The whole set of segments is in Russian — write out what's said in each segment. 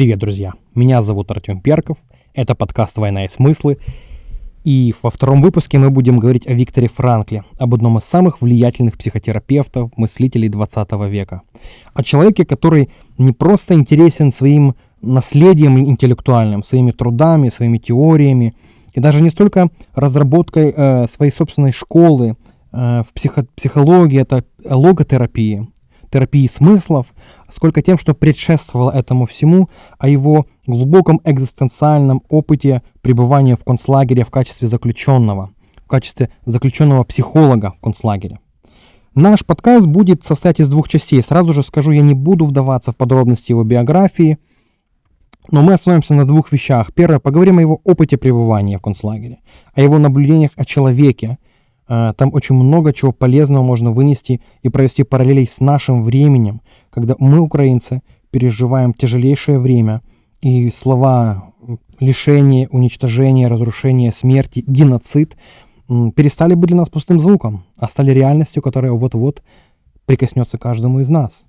Привет, друзья! Меня зовут Артем Перков, это подкаст «Война и смыслы», и во втором выпуске мы будем говорить о Викторе Франкле, об одном из самых влиятельных психотерапевтов, мыслителей 20 века. О человеке, который не просто интересен своим наследием интеллектуальным, своими трудами, своими теориями, и даже не столько разработкой э, своей собственной школы э, в психо- психологии, это логотерапии, терапии смыслов, сколько тем, что предшествовало этому всему, о его глубоком экзистенциальном опыте пребывания в концлагере в качестве заключенного, в качестве заключенного психолога в концлагере. Наш подкаст будет состоять из двух частей. Сразу же скажу, я не буду вдаваться в подробности его биографии, но мы остановимся на двух вещах. Первое, поговорим о его опыте пребывания в концлагере, о его наблюдениях о человеке, Э, там очень много чего полезного можно вынести и провести параллелей с нашим временем, когда мы, украинцы, переживаем тяжелейшее время, и слова лишение, уничтожение, разрушение, смерти, геноцид перестали быть для нас пустым звуком, а стали реальностью, которая вот-вот прикоснется каждому из нас.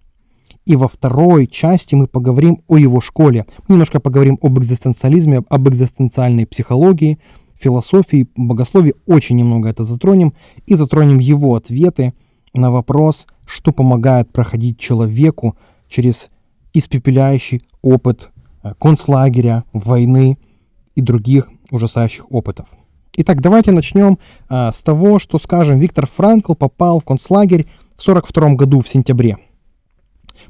И во второй части мы поговорим о его школе. Мы немножко поговорим об экзистенциализме, об экзистенциальной психологии, философии, богословии очень немного это затронем и затронем его ответы на вопрос, что помогает проходить человеку через испепеляющий опыт э, концлагеря, войны и других ужасающих опытов. Итак, давайте начнем а, с того, что, скажем, Виктор Франкл попал в концлагерь в 1942 году в сентябре.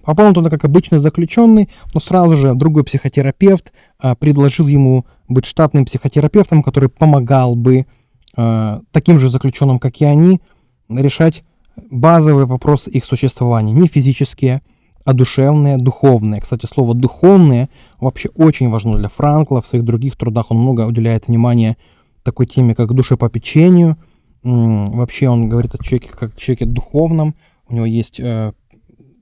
Попал он туда как обычный заключенный, но сразу же другой психотерапевт а, предложил ему быть штатным психотерапевтом, который помогал бы а, таким же заключенным, как и они, решать базовые вопросы их существования, не физические, а душевные, духовные. Кстати, слово «духовные» вообще очень важно для Франкла. В своих других трудах он много уделяет внимания такой теме, как душепопечению. Вообще он говорит о человеке как о человеке духовном. У него есть э,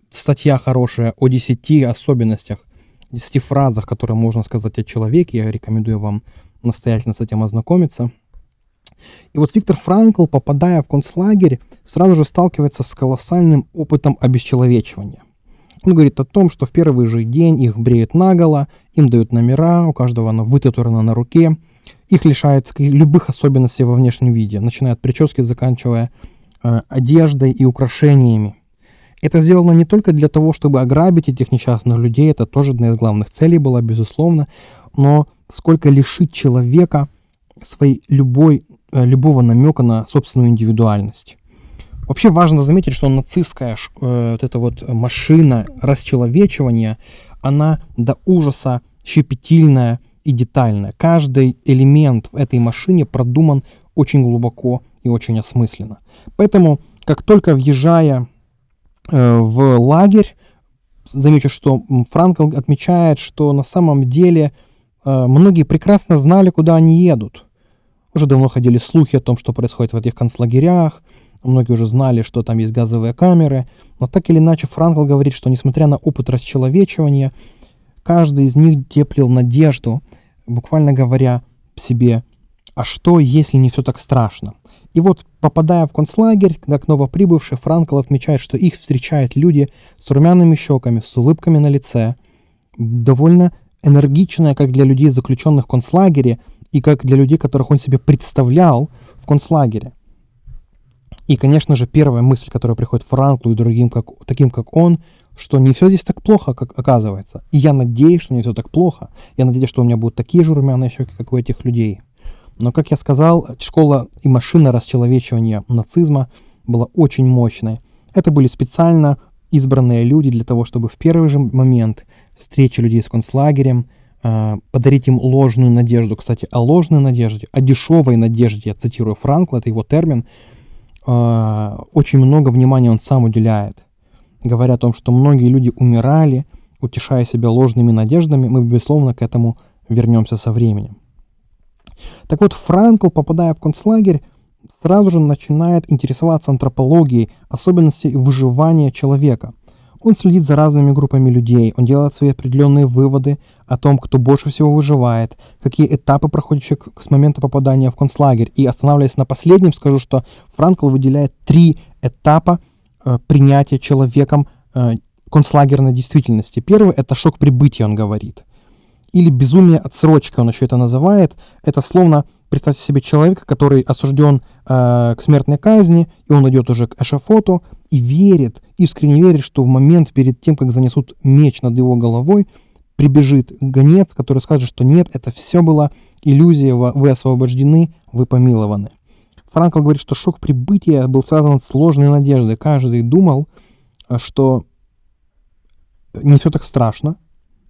статья хорошая о 10 особенностях, 10 фразах, которые можно сказать о человеке. Я рекомендую вам настоятельно с этим ознакомиться. И вот Виктор Франкл, попадая в концлагерь, сразу же сталкивается с колоссальным опытом обесчеловечивания. Он говорит о том, что в первый же день их бреют наголо, им дают номера, у каждого оно вытатуировано на руке, их лишают любых особенностей во внешнем виде, начиная от прически, заканчивая э, одеждой и украшениями. Это сделано не только для того, чтобы ограбить этих несчастных людей, это тоже одна из главных целей была, безусловно, но сколько лишить человека своей любой, любого намека на собственную индивидуальность. Вообще важно заметить, что нацистская э, вот эта вот машина расчеловечивания, она до ужаса щепетильная и детальная. Каждый элемент в этой машине продуман очень глубоко и очень осмысленно. Поэтому, как только въезжая Э, в лагерь. Замечу, что Франкл отмечает, что на самом деле э, многие прекрасно знали, куда они едут. Уже давно ходили слухи о том, что происходит в этих концлагерях. Многие уже знали, что там есть газовые камеры. Но так или иначе Франкл говорит, что несмотря на опыт расчеловечивания, каждый из них теплил надежду, буквально говоря себе, а что, если не все так страшно? И вот, попадая в концлагерь, как новоприбывший, Франкл отмечает, что их встречают люди с румяными щеками, с улыбками на лице, довольно энергичная как для людей, заключенных в концлагере, и как для людей, которых он себе представлял в концлагере. И, конечно же, первая мысль, которая приходит Франклу и другим, как, таким как он, что не все здесь так плохо, как оказывается. И я надеюсь, что не все так плохо. Я надеюсь, что у меня будут такие же румяные щеки, как у этих людей. Но, как я сказал, школа и машина расчеловечивания нацизма была очень мощной. Это были специально избранные люди для того, чтобы в первый же момент встречи людей с концлагерем подарить им ложную надежду. Кстати, о ложной надежде, о дешевой надежде, я цитирую Франкла, это его термин, э, очень много внимания он сам уделяет. Говоря о том, что многие люди умирали, утешая себя ложными надеждами, мы, безусловно, к этому вернемся со временем. Так вот, Франкл, попадая в концлагерь, сразу же начинает интересоваться антропологией, особенностей выживания человека. Он следит за разными группами людей, он делает свои определенные выводы о том, кто больше всего выживает, какие этапы проходит человек с момента попадания в концлагерь. И останавливаясь на последнем, скажу, что Франкл выделяет три этапа э, принятия человеком э, концлагерной действительности. Первый – это шок прибытия, он говорит. или безумие отсрочки, он еще это называет. Это словно, представьте себе человека, который осужден э, к смертной казни, и он идет уже к эшафоту, и верит, искренне верит, что в момент перед тем, как занесут меч над его головой, прибежит гонец, который скажет, что нет, это все была иллюзия, вы освобождены, вы помилованы. Франкл говорит, что шок прибытия был связан с сложной надеждой. Каждый думал, э, что не все так страшно,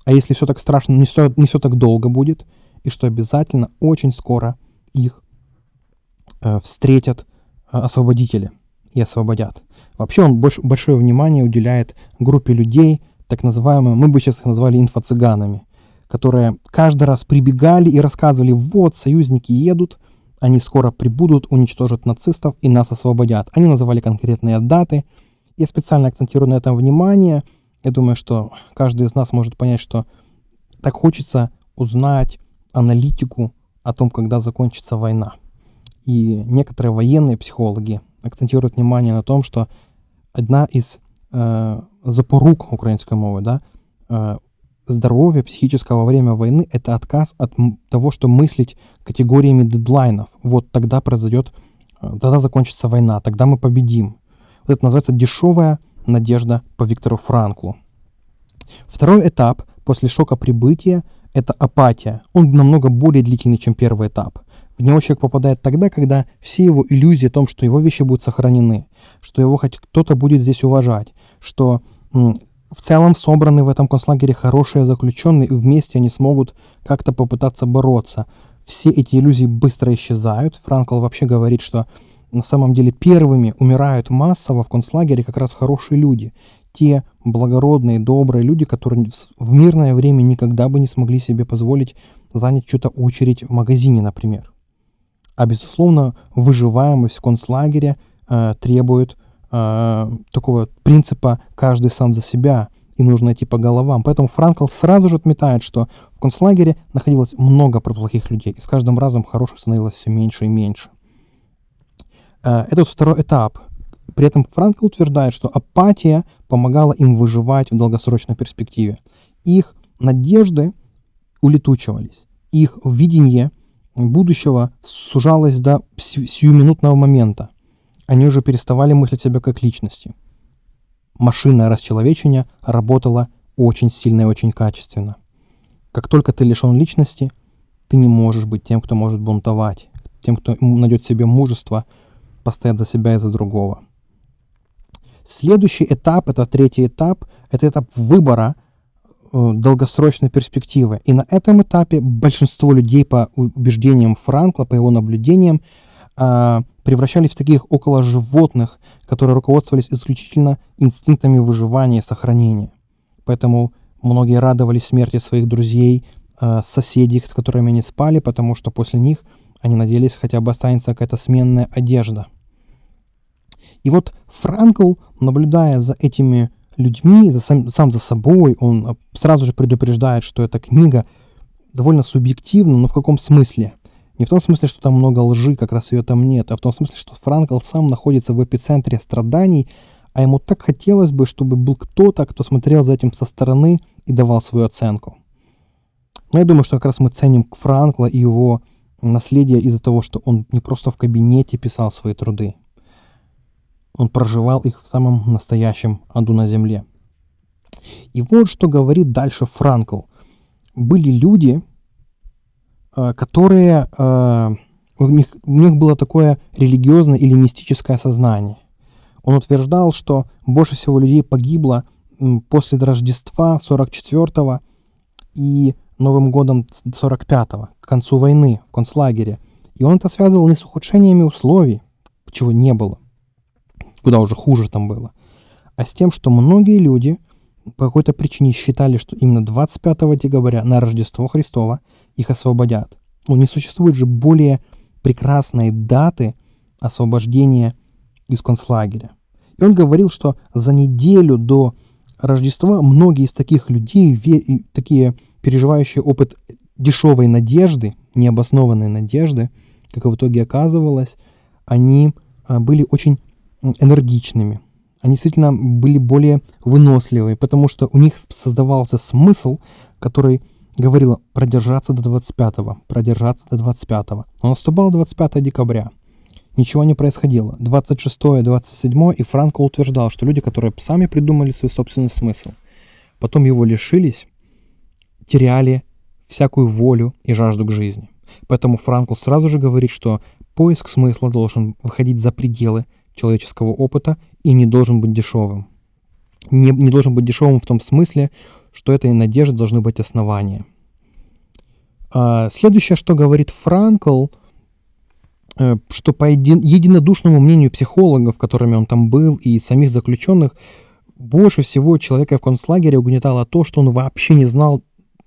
а если все так страшно, не все, не все так долго будет, и что обязательно очень скоро их э, встретят э, освободители и освободят. Вообще он больш, большое внимание уделяет группе людей, так называемым, мы бы сейчас их назвали инфо-цыганами, которые каждый раз прибегали и рассказывали, вот, союзники едут, они скоро прибудут, уничтожат нацистов и нас освободят. Они называли конкретные даты. Я специально акцентирую на этом внимание. Я думаю, что каждый из нас может понять, что так хочется узнать аналитику о том, когда закончится война. И некоторые военные психологи акцентируют внимание на том, что одна из э, запорук украинской мовы, да, э, здоровья психического во время войны – это отказ от того, что мыслить категориями дедлайнов. Вот тогда произойдет, э, тогда закончится война, тогда мы победим. Вот это называется дешевая надежда по Виктору Франклу. Второй этап после шока прибытия – это апатия. Он намного более длительный, чем первый этап. В него человек попадает тогда, когда все его иллюзии о том, что его вещи будут сохранены, что его хоть кто-то будет здесь уважать, что в целом собраны в этом концлагере хорошие заключенные, и вместе они смогут как-то попытаться бороться. Все эти иллюзии быстро исчезают. Франкл вообще говорит, что на самом деле первыми умирают массово в концлагере как раз хорошие люди. Те благородные, добрые люди, которые в мирное время никогда бы не смогли себе позволить занять чью-то очередь в магазине, например. А, безусловно, выживаемость в концлагере э, требует э, такого принципа «каждый сам за себя», и нужно идти по головам. Поэтому Франкл сразу же отметает, что в концлагере находилось много плохих людей, и с каждым разом хороших становилось все меньше и меньше. Э, это вот второй этап. При этом Франкл утверждает, что апатия помогала им выживать в долгосрочной перспективе. Их надежды улетучивались, их видение будущего сужалось до сиюминутного момента – они уже переставали мыслить себя как личности. Машинное расчеловечение работало очень сильно и очень качественно. Как только ты лишен личности, ты не можешь быть тем, кто может бунтовать, тем, кто найдет себе мужество постоять за себя и за другого. Следующий этап, это третий этап, это этап выбора долгосрочной перспективы. И на этом этапе большинство людей по убеждениям Франкла, по его наблюдениям, э, превращались в таких около животных, которые руководствовались исключительно инстинктами выживания и сохранения. Поэтому многие радовались смерти своих друзей, э, соседей, с которыми они спали, потому что после них они надеялись хотя бы останется какая-то сменная одежда. И вот Франкл, наблюдая за этими людьми, за сам, сам за собой, он сразу же предупреждает, что эта книга довольно субъективна, но в каком смысле? Не в том смысле, что там много лжи, как раз ее там нет, а в том смысле, что Франкл сам находится в эпицентре страданий, а ему так хотелось бы, чтобы был кто-то, кто смотрел за этим со стороны и давал свою оценку. Но я думаю, что как раз мы ценим Франкла и его наследие из-за того, что он не просто в кабинете писал свои труды. Он проживал их в самом настоящем аду на земле. И вот что говорит дальше Франкл. Были люди, Э, которые э, у них, у них было такое религиозное или мистическое сознание. Он утверждал, что больше всего людей погибло после Рождества 44-го и Новым годом 45-го, к концу войны в концлагере. И он это связывал не с ухудшениями условий, чего не было, куда уже хуже там было, а с тем, что многие люди по какой-то причине считали, что именно 25 декабря на Рождество Христово их освободят. Ну, не существует же более прекрасной даты освобождения из концлагеря. И он говорил, что за неделю до Рождества многие из таких людей, такие переживающие опыт дешевой надежды, необоснованной надежды, как в итоге оказывалось, они а, были очень энергичными. Они действительно были более выносливые, потому что у них создавался смысл, который говорила продержаться до 25-го, продержаться до 25-го. Но наступало 25 декабря. Ничего не происходило. 26 27 и Франко утверждал, что люди, которые сами придумали свой собственный смысл, потом его лишились, теряли всякую волю и жажду к жизни. Поэтому Франкл сразу же говорит, что поиск смысла должен выходить за пределы человеческого опыта и не должен быть дешевым. Не, не должен быть дешевым в том смысле, что этой надежды должны быть основания. А, следующее, что говорит Франкл, э, что по еди, единодушному мнению психологов, которыми он там был, и самих заключенных, больше всего человека в концлагере угнетало то, что он вообще не знал,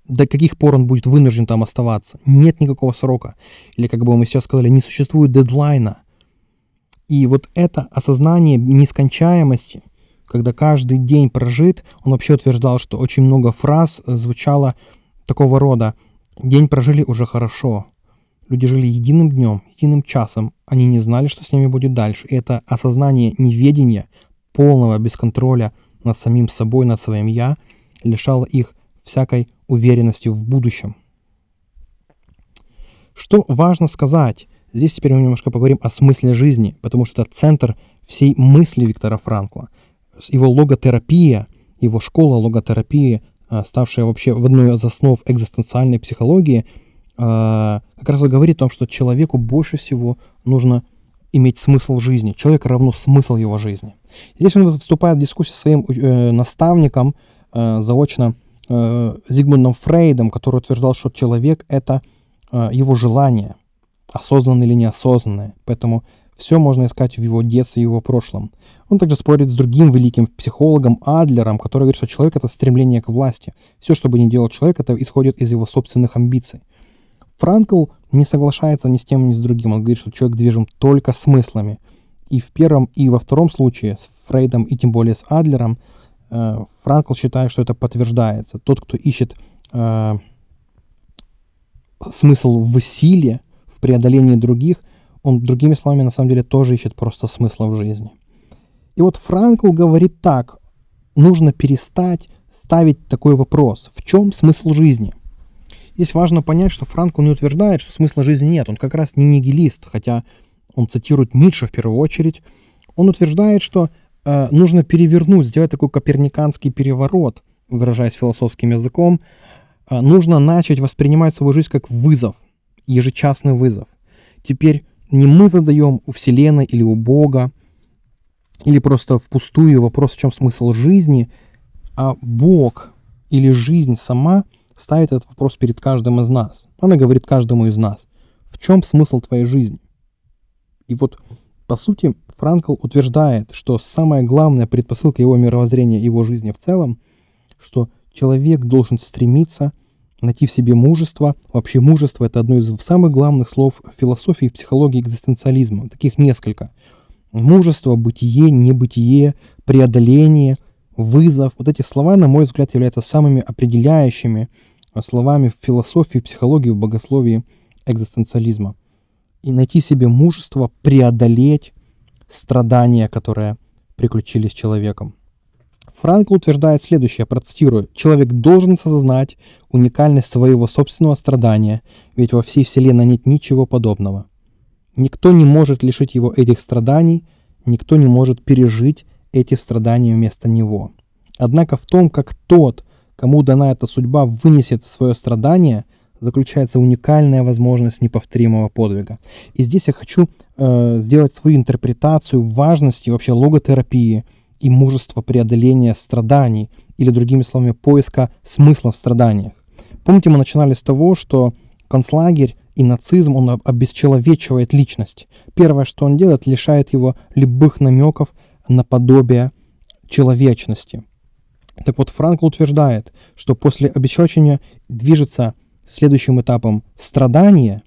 до каких пор он будет вынужден там оставаться. Нет никакого срока. Или, как бы мы сейчас сказали, не существует дедлайна. И вот это осознание нескончаемости, когда каждый день прожит, он вообще утверждал, что очень много фраз звучало такого рода «день прожили уже хорошо». Люди жили единым днем, единым часом. Они не знали, что с ними будет дальше. И это осознание неведения, полного бесконтроля над самим собой, над своим «я», лишало их всякой уверенности в будущем. Что важно сказать? Здесь теперь мы немножко поговорим о смысле жизни, потому что это центр всей мысли Виктора Франкла. Его логотерапия, его школа логотерапии, а, ставшая вообще в одной из основ экзистенциальной психологии, а, как раз и говорит о том, что человеку больше всего нужно иметь смысл жизни. Человек равно смысл его жизни. Здесь он вступает в дискуссию с своим э, наставником, э, заочно э, Зигмундом Фрейдом, который утверждал, что человек — это э, его желание, осознанное или неосознанное. Поэтому все можно искать в его детстве и его прошлом. Он также спорит с другим великим психологом Адлером, который говорит, что человек — это стремление к власти. Все, что бы ни делал человек, это исходит из его собственных амбиций. Франкл не соглашается ни с тем, ни с другим. Он говорит, что человек движим только смыслами. И в первом, и во втором случае с Фрейдом, и тем более с Адлером — Э, Франкл считает, что это подтверждается. Тот, кто ищет э, смысл в силе, преодолении других, он, другими словами, на самом деле тоже ищет просто смысла в жизни. И вот Франкл говорит так, нужно перестать ставить такой вопрос, в чем смысл жизни? Здесь важно понять, что Франкл не утверждает, что смысла жизни нет, он как раз не нигилист, хотя он цитирует Ницше в первую очередь. Он утверждает, что э, нужно перевернуть, сделать такой коперниканский переворот, выражаясь философским языком. Э, нужно начать воспринимать свою жизнь как вызов, ежечасный вызов. Теперь не мы задаем у Вселенной или у Бога, или просто впустую вопрос, в чем смысл жизни, а Бог или жизнь сама ставит этот вопрос перед каждым из нас. Она говорит каждому из нас, в чем смысл твоей жизни? И вот, по сути, Франкл утверждает, что самая главная предпосылка его мировоззрения, его жизни в целом, что человек должен стремиться найти в себе мужество. Вообще мужество – это одно из самых главных слов философии и психологии экзистенциализма. Таких несколько. Мужество, бытие, небытие, преодоление, вызов. Вот эти слова, на мой взгляд, являются самыми определяющими словами в философии, в психологии, в богословии экзистенциализма. И найти себе мужество преодолеть страдания, которые приключились с человеком. Франкл утверждает следующее, процитирую. «Человек должен осознать уникальность своего собственного страдания, ведь во всей Вселенной нет ничего подобного. Никто не может лишить его этих страданий, никто не может пережить эти страдания вместо него. Однако в том, как тот, кому дана эта судьба, вынесет свое страдание – заключается уникальная возможность неповторимого подвига. И здесь я хочу э, сделать свою интерпретацию важности вообще логотерапии и мужества преодоления страданий, или другими словами, поиска смысла в страданиях. Помните, мы начинали с того, что концлагерь и нацизм, он обесчеловечивает личность. Первое, что он делает, лишает его любых намеков на подобие человечности. Так вот, Франкл утверждает, что после обесчеловечения движется следующим этапом страдания,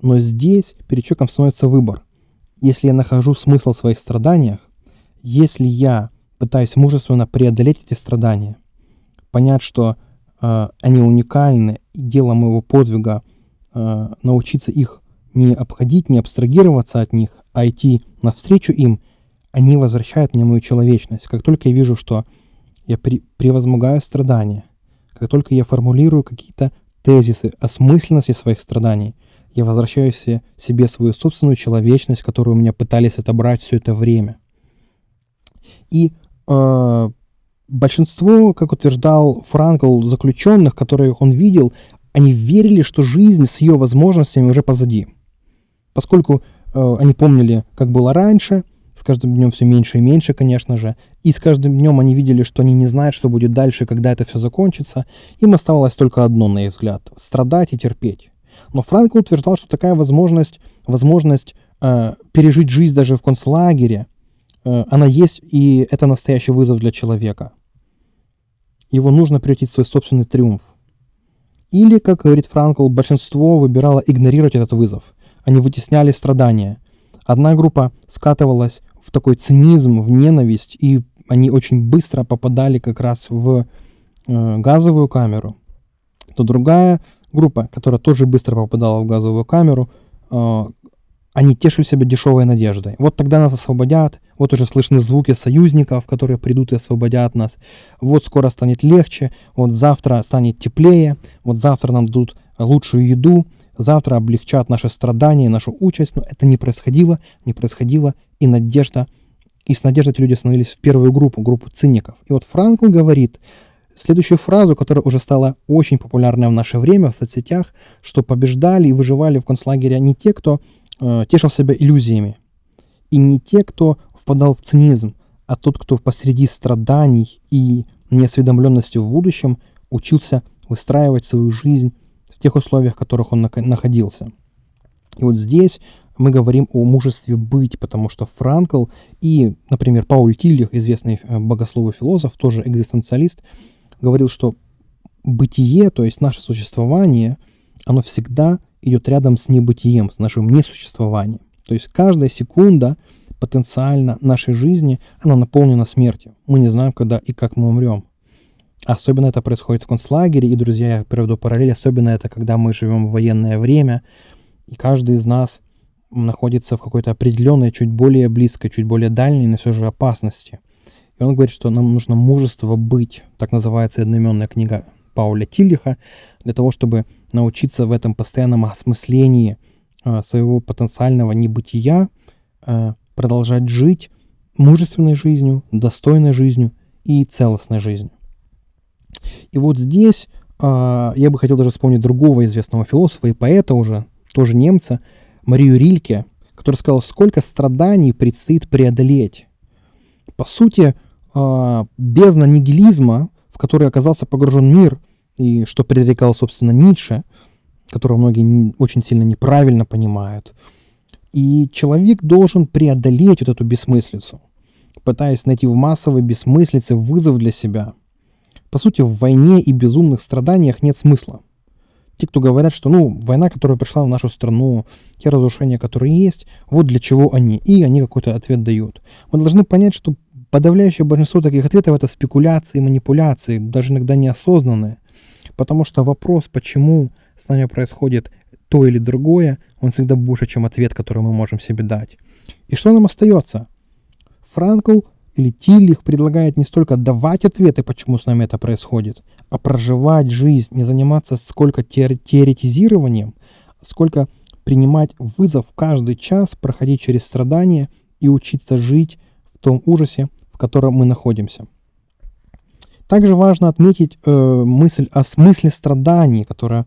но здесь перед человеком становится выбор. Если я нахожу смысл в своих страданиях, если я пытаюсь мужественно преодолеть эти страдания, понять, что э, они уникальны, и дело моего подвига э, научиться их не обходить, не абстрагироваться от них, а идти навстречу им, они возвращают мне мою человечность. Как только я вижу, что я при, превозмогаю страдания, как только я формулирую какие-то тезисы о смысленности своих страданий. Я возвращаю себе свою собственную человечность, которую у меня пытались отобрать все это время. И э, большинство, как утверждал Франкл, заключенных, которых он видел, они верили, что жизнь с ее возможностями уже позади. Поскольку э, они помнили, как было раньше, с каждым днем все меньше и меньше, конечно же, и с каждым днем они видели, что они не знают, что будет дальше, когда это все закончится, им оставалось только одно, на их взгляд – страдать и терпеть. Но Франкл утверждал, что такая возможность, возможность э, пережить жизнь даже в концлагере, она есть, и это настоящий вызов для человека. Его нужно превратить в свой собственный триумф. Или, как говорит Франкл, большинство выбирало игнорировать этот вызов. Они вытесняли страдания. Одна группа скатывалась в такой цинизм, в ненависть, и они очень быстро попадали как раз в э, газовую камеру, то другая группа, которая тоже быстро попадала в газовую камеру, э, они тешили себя дешевой надеждой. Вот тогда нас освободят, вот уже слышны звуки союзников, которые придут и освободят нас. Вот скоро станет легче, вот завтра станет теплее, вот завтра нам дадут лучшую еду, завтра облегчат наши страдания, нашу участь. Но это не происходило, не происходило, и надежда, и с надеждой эти люди становились в первую группу, группу циников. И вот Франкл говорит следующую фразу, которая уже стала очень популярной в наше время в соцсетях, что побеждали и выживали в концлагере не те, кто э, тешил себя иллюзиями, и не те, кто впадал в цинизм, а тот, кто посреди страданий и неосведомленности в будущем учился выстраивать свою жизнь в тех условиях, в которых он находился. И вот здесь мы говорим о мужестве быть, потому что Франкл и, например, Пауль Тиллих, известный э, богослов и философ, тоже экзистенциалист, говорил, что бытие, то есть наше существование, оно всегда идет рядом с небытием, с нашим несуществованием. То есть каждая секунда потенциально нашей жизни, она наполнена смертью. Мы не знаем, когда и как мы умрем. Особенно это происходит в концлагере, и, друзья, я приведу параллель, особенно это, когда мы живем в военное время, и каждый из нас находится в какой-то определенной, чуть более близкой, чуть более дальней, но все же опасности. И он говорит, что нам нужно мужество быть, так называется одноименная книга Пауля Тиллиха, для того, чтобы научиться в этом постоянном осмыслении своего потенциального небытия, э, продолжать жить мужественной жизнью, достойной жизнью и целостной жизнью. И вот здесь э, я бы хотел даже вспомнить другого известного философа и поэта уже, тоже немца, Марию Рильке, который сказал, сколько страданий предстоит преодолеть. По сути, бездна нигилизма, в который оказался погружен мир, и что предрекал, собственно, Ницше, которого многие очень сильно неправильно понимают. И человек должен преодолеть вот эту бессмыслицу, пытаясь найти в массовой бессмыслице вызов для себя. По сути, в войне и безумных страданиях нет смысла. Те, кто говорят, что ну, война, которая пришла в нашу страну, те разрушения, которые есть, вот для чего они, и они какой-то ответ дают. Мы должны понять, что подавляющее большинство таких ответов это спекуляции, манипуляции, даже иногда неосознанные. Потому что вопрос, почему с нами происходит то или другое, он всегда больше, чем ответ, который мы можем себе дать. И что нам остается? Франкл или Тиллих предлагает не столько давать ответы, почему с нами это происходит, а проживать жизнь, не заниматься сколько теоретизированием, сколько принимать вызов каждый час, проходить через страдания и учиться жить в том ужасе, в котором мы находимся. Также важно отметить э, мысль о смысле страданий, которая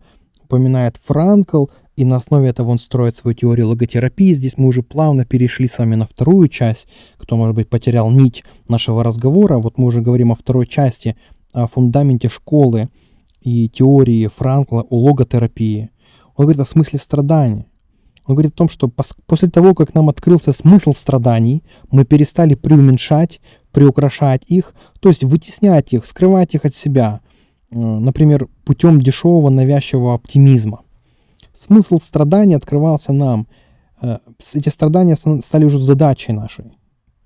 упоминает Франкл, и на основе этого он строит свою теорию логотерапии. Здесь мы уже плавно перешли с вами на вторую часть. Кто, может быть, потерял нить нашего разговора, вот мы уже говорим о второй части, о фундаменте школы и теории Франкла о логотерапии. Он говорит о смысле страданий. Он говорит о том, что после того, как нам открылся смысл страданий, мы перестали преуменьшать, приукрашать их, то есть вытеснять их, скрывать их от себя, например, путем дешевого навязчивого оптимизма. Смысл страданий открывался нам. Э, эти страдания стали уже задачей нашей.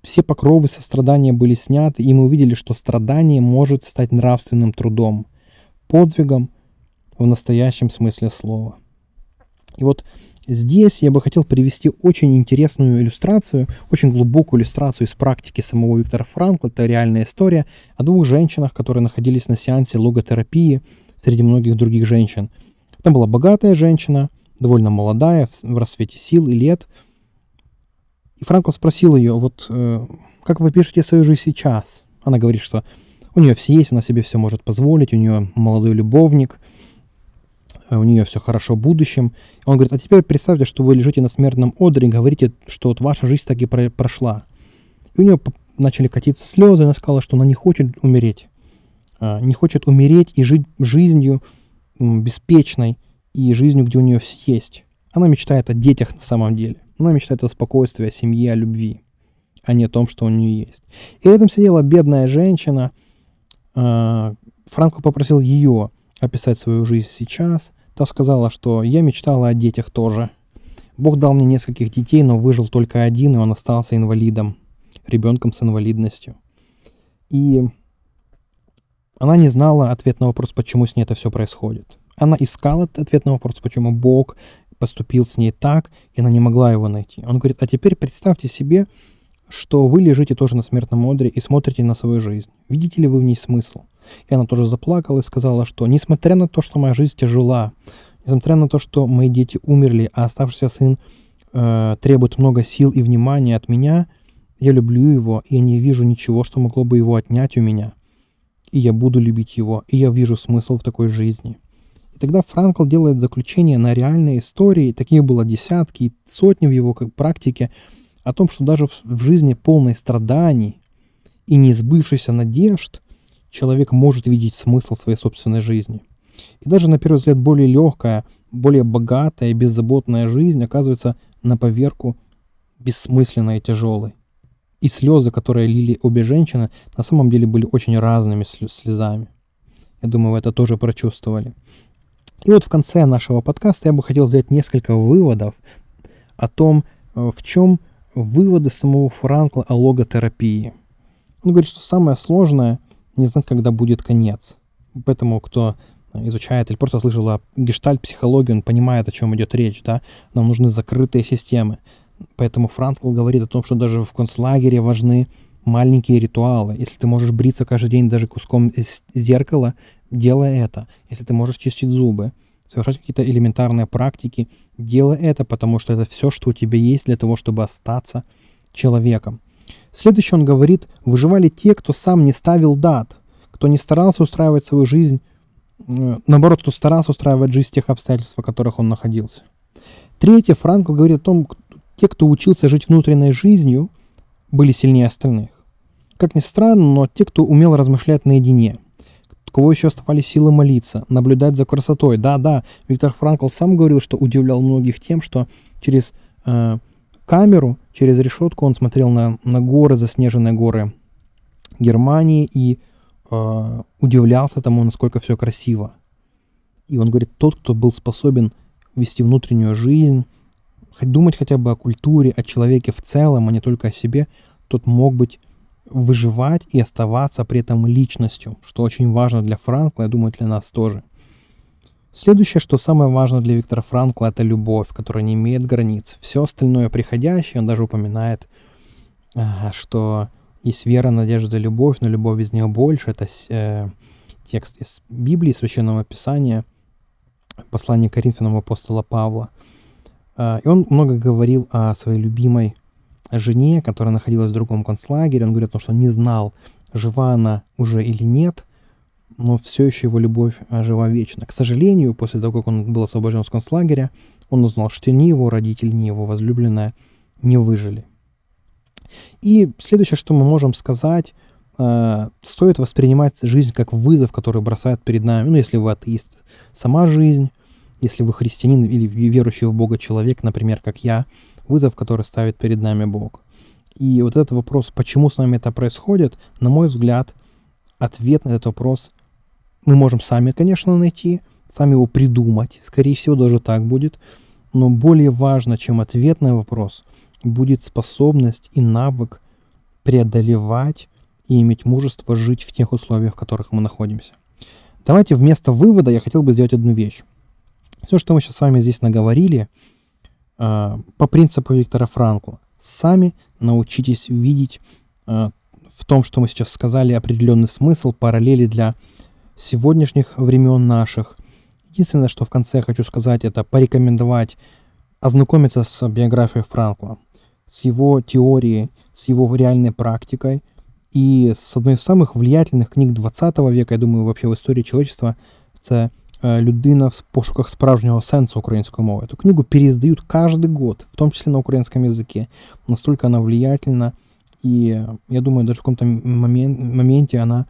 Все покровы сострадания были сняты, и мы увидели, что страдание может стать нравственным трудом, подвигом в настоящем смысле слова. И вот Здесь я бы хотел привести очень интересную иллюстрацию, очень глубокую иллюстрацию из практики самого Виктора Франкла. Это реальная история о двух женщинах, которые находились на сеансе логотерапии среди многих других женщин. Там была богатая женщина, довольно молодая, в рассвете сил и лет. И Франкл спросил ее, вот э, как вы пишете свою жизнь сейчас? Она говорит, что у нее все есть, она себе все может позволить, у нее молодой любовник, у нее все хорошо в будущем. Он говорит, а теперь представьте, что вы лежите на смертном одре и говорите, что вот ваша жизнь так и прошла. И у нее начали катиться слезы, она сказала, что она не хочет умереть. А, не хочет умереть и жить жизнью беспечной и жизнью, где у нее все есть. Она мечтает о детях на самом деле. Она мечтает о спокойствии, о семье, о любви, а не о том, что у нее есть. И рядом сидела бедная женщина. А, Франко попросил ее описать свою жизнь сейчас. Та сказала, что я мечтала о детях тоже. Бог дал мне нескольких детей, но выжил только один, и он остался инвалидом, ребенком с инвалидностью. И она не знала ответ на вопрос, почему с ней это все происходит. Она искала ответ на вопрос, почему Бог поступил с ней так, и она не могла его найти. Он говорит, а теперь представьте себе, что вы лежите тоже на смертном одре и смотрите на свою жизнь. Видите ли вы в ней смысл? И она тоже заплакала и сказала, что несмотря на то, что моя жизнь тяжела, несмотря на то, что мои дети умерли, а оставшийся сын э, требует много сил и внимания от меня, я люблю его, и я не вижу ничего, что могло бы его отнять у меня. И я буду любить его, и я вижу смысл в такой жизни. И тогда Франкл делает заключение на реальные истории, таких было десятки и сотни в его практике, о том, что даже в, жизни полной страданий и неизбывшихся надежд человек может видеть смысл своей собственной жизни. И даже на первый взгляд более легкая, более богатая и беззаботная жизнь оказывается на поверку бессмысленной и тяжелой. И слезы, которые лили обе женщины, на самом деле были очень разными слезами. Я думаю, вы это тоже прочувствовали. И вот в конце нашего подкаста я бы хотел сделать несколько выводов о том, э, в чем выводы самого Франкла о логотерапии. Он говорит, что самое сложное не знать, когда будет конец. Поэтому кто изучает или просто слышал о гештальт-психологии, он понимает, о чем идет речь. Да? Нам нужны закрытые системы. Поэтому Франкл говорит о том, что даже в концлагере важны маленькие ритуалы. Если ты можешь бриться каждый день даже куском зеркала, делай это. Если ты можешь чистить зубы, совершать какие-то элементарные практики, делай это, потому что это все, что у тебя есть для того, чтобы остаться человеком. Следующий он говорит, выживали те, кто сам не ставил дат, кто не старался устраивать свою жизнь, э, наоборот, кто старался устраивать жизнь в тех обстоятельствах, в которых он находился. Третье, Франкл говорит о том, те, кто учился жить внутренней жизнью, были сильнее остальных. Как ни странно, но те, кто умел размышлять наедине, у кого еще оставались силы молиться, наблюдать за красотой. Да-да, Виктор Франкл сам говорил, что удивлял многих тем, что через э, камеру, через решетку он смотрел на, на горы, заснеженные горы Германии и э, удивлялся тому, насколько все красиво. И он говорит, тот, кто был способен вести внутреннюю жизнь, думать хотя бы о культуре, о человеке в целом, а не только о себе, тот мог быть выживать и оставаться при этом личностью, что очень важно для Франкла, я думаю, для нас тоже. Следующее, что самое важное для Виктора Франкла, это любовь, которая не имеет границ. Все остальное приходящее, он даже упоминает, что есть вера, надежда, любовь, но любовь из нее больше. Это э, текст из Библии, Священного Писания, послание Коринфянам апостола Павла. Э, и он много говорил о своей любимой жене, которая находилась в другом концлагере. Он говорит что не знал, жива она уже или нет – но все еще его любовь а, жива вечно. К сожалению, после того, как он был освобожден с концлагеря, он узнал, что ни его родители, ни его возлюбленная не выжили. И следующее, что мы можем сказать, э, стоит воспринимать жизнь как вызов, который бросает перед нами, ну, если вы атеист, сама жизнь, если вы христианин или верующий в Бога человек, например, как я, вызов, который ставит перед нами Бог. И вот этот вопрос, почему с нами это происходит, на мой взгляд, ответ на этот вопрос мы можем сами, конечно, найти, сами его придумать. Скорее всего, даже так будет. Но более важно, чем ответ на вопрос, будет способность и навык преодолевать и иметь мужество жить в тех условиях, в которых мы находимся. Давайте вместо вывода я хотел бы сделать одну вещь. Все, что мы сейчас с вами здесь наговорили, а, по принципу Виктора Франкла, сами научитесь видеть а, в том, что мы сейчас сказали, определенный смысл, параллели для сегодняшних времен наших. Единственное, что в конце хочу сказать, это порекомендовать ознакомиться с биографией Франкла, с его теорией, с его реальной практикой и с одной из самых влиятельных книг 20 века, я думаю, вообще в истории человечества, це «Людина в пошуках справжнього сенсу української мови». Эту книгу переиздают каждый год, в том числе на украинском языке. Настолько она влиятельна, и я думаю, даже в каком-то момент, моменте она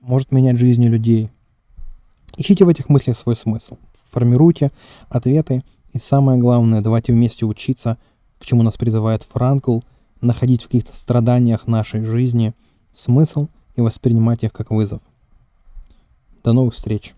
может менять жизни людей. Ищите в этих мыслях свой смысл. Формируйте ответы. И самое главное, давайте вместе учиться, к чему нас призывает Франкл, находить в каких-то страданиях нашей жизни смысл и воспринимать их как вызов. До новых встреч!